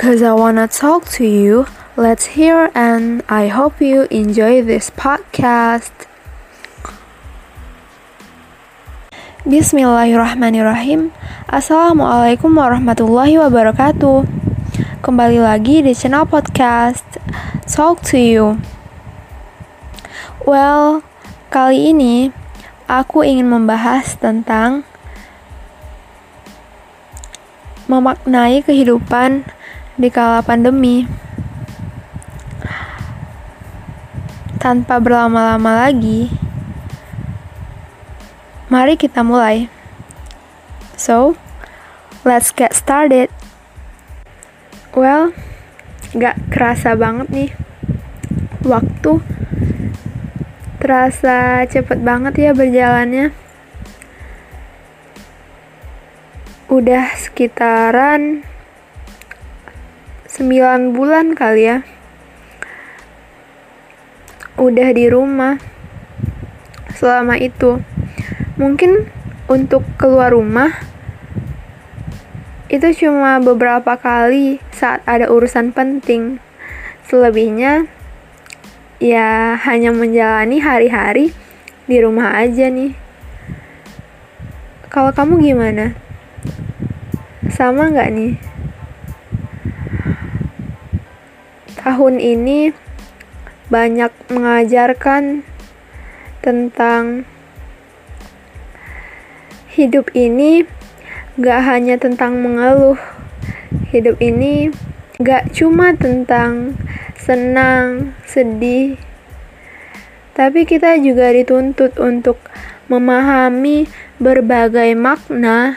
Cause I wanna talk to you. Let's hear and I hope you enjoy this podcast. Bismillahirrahmanirrahim. Assalamualaikum warahmatullahi wabarakatuh. Kembali lagi di channel podcast Talk to You. Well, kali ini aku ingin membahas tentang memaknai kehidupan di kala pandemi. Tanpa berlama-lama lagi, mari kita mulai. So, let's get started. Well, gak kerasa banget nih waktu terasa cepet banget ya berjalannya. Udah sekitaran 9 bulan kali ya. Udah di rumah selama itu. Mungkin untuk keluar rumah itu cuma beberapa kali saat ada urusan penting. Selebihnya ya hanya menjalani hari-hari di rumah aja nih. Kalau kamu gimana? Sama nggak nih? Tahun ini banyak mengajarkan tentang hidup ini gak hanya tentang mengeluh. Hidup ini gak cuma tentang senang, sedih, tapi kita juga dituntut untuk memahami berbagai makna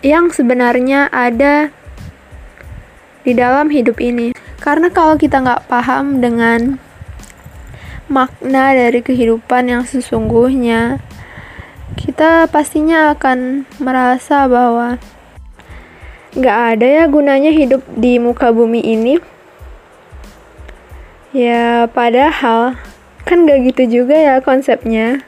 yang sebenarnya ada di dalam hidup ini. Karena kalau kita nggak paham dengan makna dari kehidupan yang sesungguhnya, kita pastinya akan merasa bahwa nggak ada ya gunanya hidup di muka bumi ini. Ya, padahal kan gak gitu juga ya konsepnya.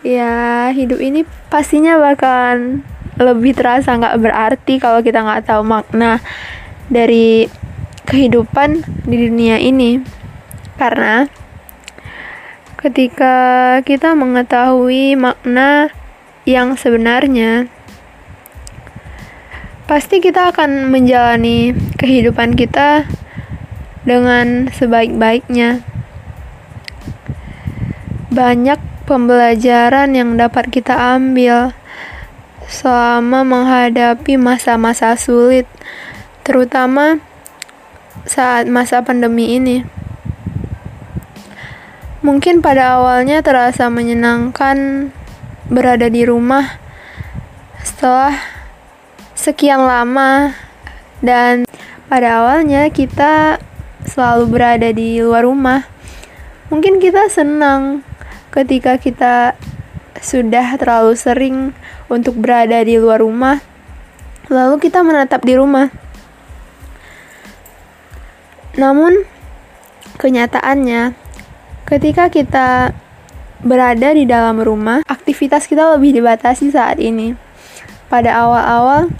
Ya, hidup ini pastinya bakalan lebih terasa nggak berarti kalau kita nggak tahu makna dari kehidupan di dunia ini. Karena ketika kita mengetahui makna yang sebenarnya pasti kita akan menjalani kehidupan kita dengan sebaik-baiknya. Banyak pembelajaran yang dapat kita ambil selama menghadapi masa-masa sulit terutama saat masa pandemi ini. Mungkin pada awalnya terasa menyenangkan berada di rumah setelah sekian lama dan pada awalnya kita selalu berada di luar rumah. Mungkin kita senang ketika kita sudah terlalu sering untuk berada di luar rumah, lalu kita menetap di rumah. Namun, kenyataannya, ketika kita berada di dalam rumah, aktivitas kita lebih dibatasi saat ini. Pada awal-awal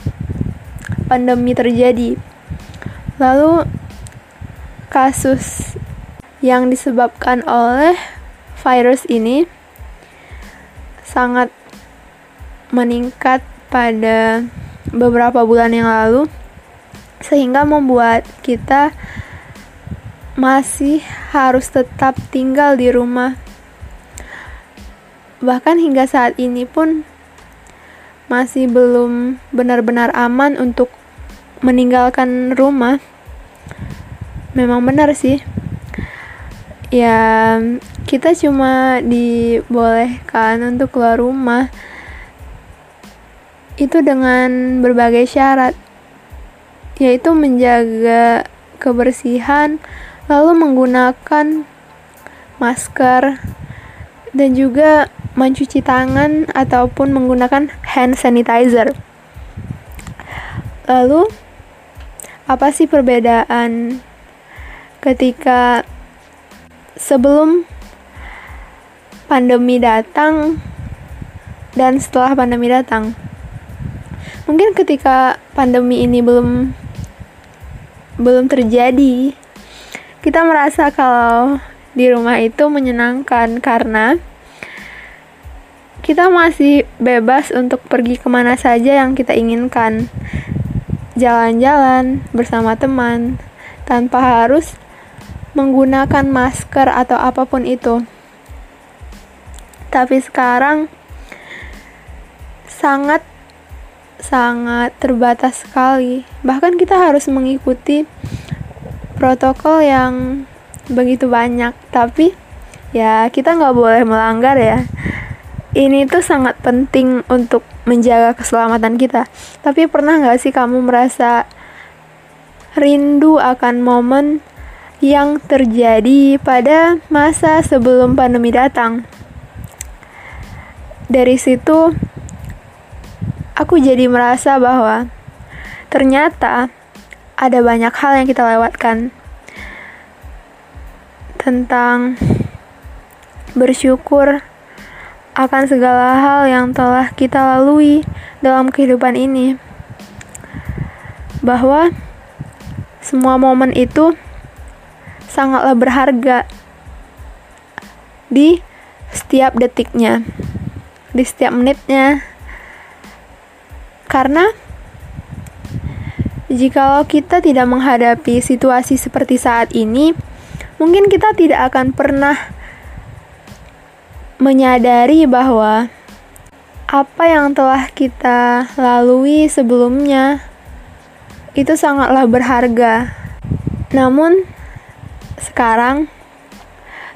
pandemi terjadi, lalu kasus yang disebabkan oleh virus ini sangat meningkat pada beberapa bulan yang lalu, sehingga membuat kita masih harus tetap tinggal di rumah. Bahkan hingga saat ini pun masih belum benar-benar aman untuk meninggalkan rumah. Memang benar sih. Ya, kita cuma dibolehkan untuk keluar rumah itu dengan berbagai syarat yaitu menjaga kebersihan lalu menggunakan masker dan juga mencuci tangan ataupun menggunakan hand sanitizer. Lalu apa sih perbedaan ketika sebelum pandemi datang dan setelah pandemi datang? Mungkin ketika pandemi ini belum belum terjadi, kita merasa kalau di rumah itu menyenangkan karena kita masih bebas untuk pergi ke mana saja yang kita inginkan. Jalan-jalan bersama teman tanpa harus menggunakan masker atau apa pun itu. Tapi sekarang sangat sangat terbatas sekali. Bahkan kita harus mengikuti protokol yang begitu banyak. Tapi ya kita nggak boleh melanggar ya. Ini tuh sangat penting untuk menjaga keselamatan kita. Tapi pernah nggak sih kamu merasa rindu akan momen yang terjadi pada masa sebelum pandemi datang? Dari situ, aku jadi merasa bahwa ternyata ada banyak hal yang kita lewatkan tentang bersyukur akan segala hal yang telah kita lalui dalam kehidupan ini. Bahwa semua momen itu sangatlah berharga di setiap detiknya, di setiap menitnya, karena jikalau kita tidak menghadapi situasi seperti saat ini, mungkin kita tidak akan pernah menyadari bahwa apa yang telah kita lalui sebelumnya itu sangatlah berharga. Namun sekarang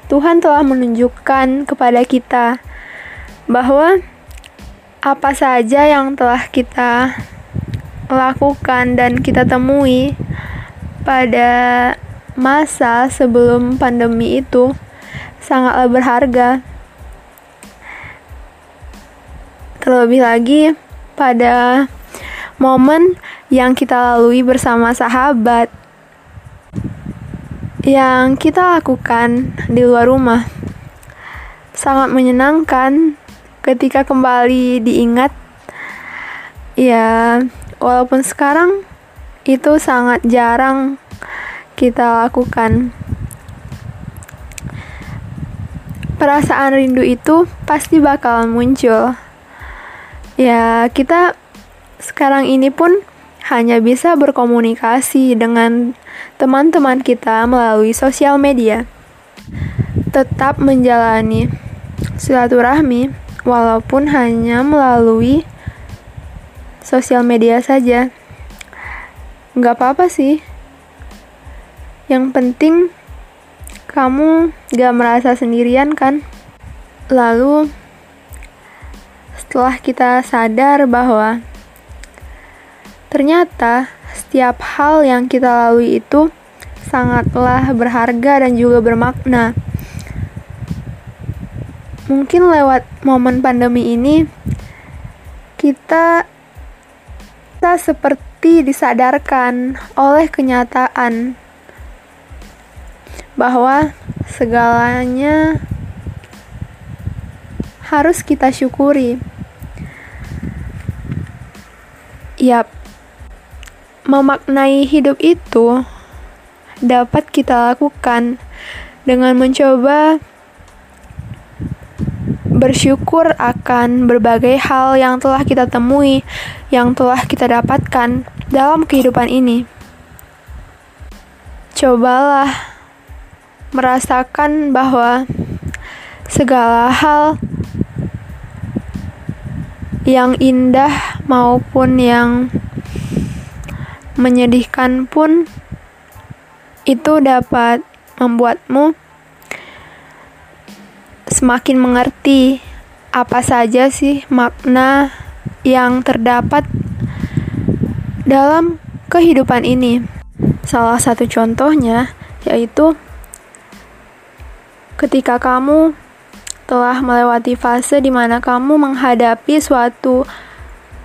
Tuhan telah menunjukkan kepada kita bahwa apa saja yang telah kita lakukan dan kita temui pada masa sebelum pandemi itu sangatlah berharga. Terlebih lagi pada momen yang kita lalui bersama sahabat yang kita lakukan di luar rumah sangat menyenangkan ketika kembali diingat ya walaupun sekarang itu sangat jarang kita lakukan perasaan rindu itu pasti bakal muncul ya kita sekarang ini pun hanya bisa berkomunikasi dengan teman-teman kita melalui sosial media tetap menjalani silaturahmi walaupun hanya melalui sosial media saja. Nggak apa-apa sih. Yang penting kamu gak merasa sendirian kan? Lalu setelah kita sadar bahwa ternyata setiap hal yang kita lalui itu sangatlah berharga dan juga bermakna mungkin lewat momen pandemi ini kita kita seperti disadarkan oleh kenyataan bahwa segalanya harus kita syukuri. Yap, memaknai hidup itu dapat kita lakukan dengan mencoba bersyukur akan berbagai hal yang telah kita temui, yang telah kita dapatkan dalam kehidupan ini. Cobalah merasakan bahwa segala hal yang indah maupun yang menyedihkan pun itu dapat membuatmu semakin mengerti apa saja sih makna yang terdapat dalam kehidupan ini. Salah satu contohnya yaitu ketika kamu telah melewati fase di mana kamu menghadapi suatu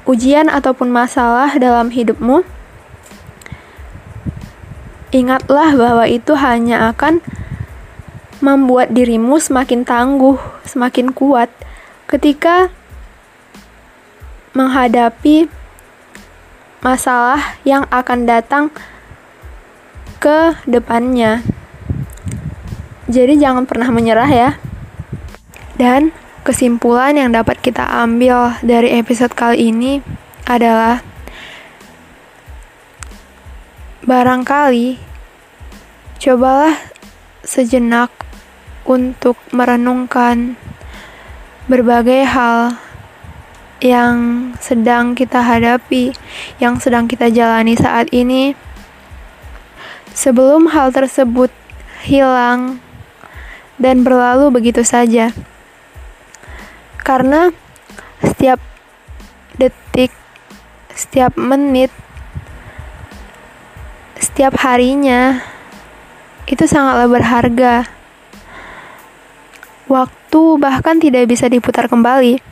ujian ataupun masalah dalam hidupmu, ingatlah bahwa itu hanya akan membuat dirimu semakin tangguh, semakin kuat ketika menghadapi masalah yang akan datang ke depannya. Jadi jangan pernah menyerah ya. Dan kesimpulan yang dapat kita ambil dari episode kali ini adalah barangkali cobalah sejenak untuk merenungkan berbagai hal yang sedang kita hadapi, yang sedang kita jalani saat ini, sebelum hal tersebut hilang dan berlalu begitu saja. Karena setiap detik, setiap menit, setiap harinya itu sangatlah berharga. Waktu bahkan tidak bisa diputar kembali.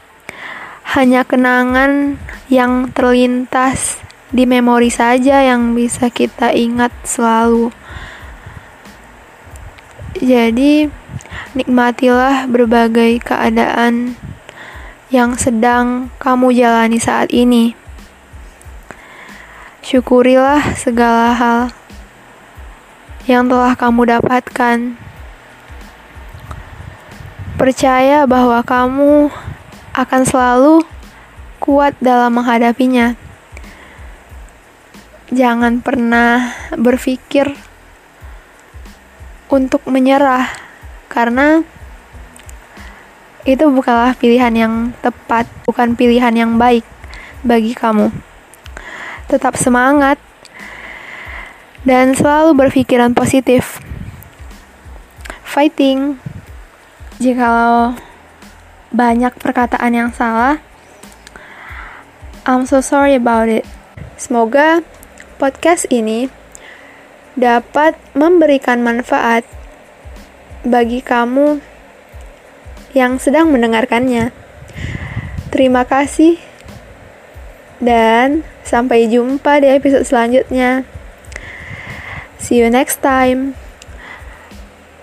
Hanya kenangan yang terlintas di memori saja yang bisa kita ingat selalu. Jadi, nikmatilah berbagai keadaan yang sedang kamu jalani saat ini. Syukurilah segala hal yang telah kamu dapatkan. Percaya bahwa kamu akan selalu kuat dalam menghadapinya. Jangan pernah berpikir untuk menyerah, karena itu bukanlah pilihan yang tepat, bukan pilihan yang baik bagi kamu tetap semangat, dan selalu berpikiran positif. Fighting. Jikalau banyak perkataan yang salah, I'm so sorry about it. Semoga podcast ini dapat memberikan manfaat bagi kamu yang sedang mendengarkannya. Terima kasih dan sampai jumpa di episode selanjutnya. See you next time.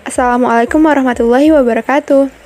Assalamualaikum warahmatullahi wabarakatuh.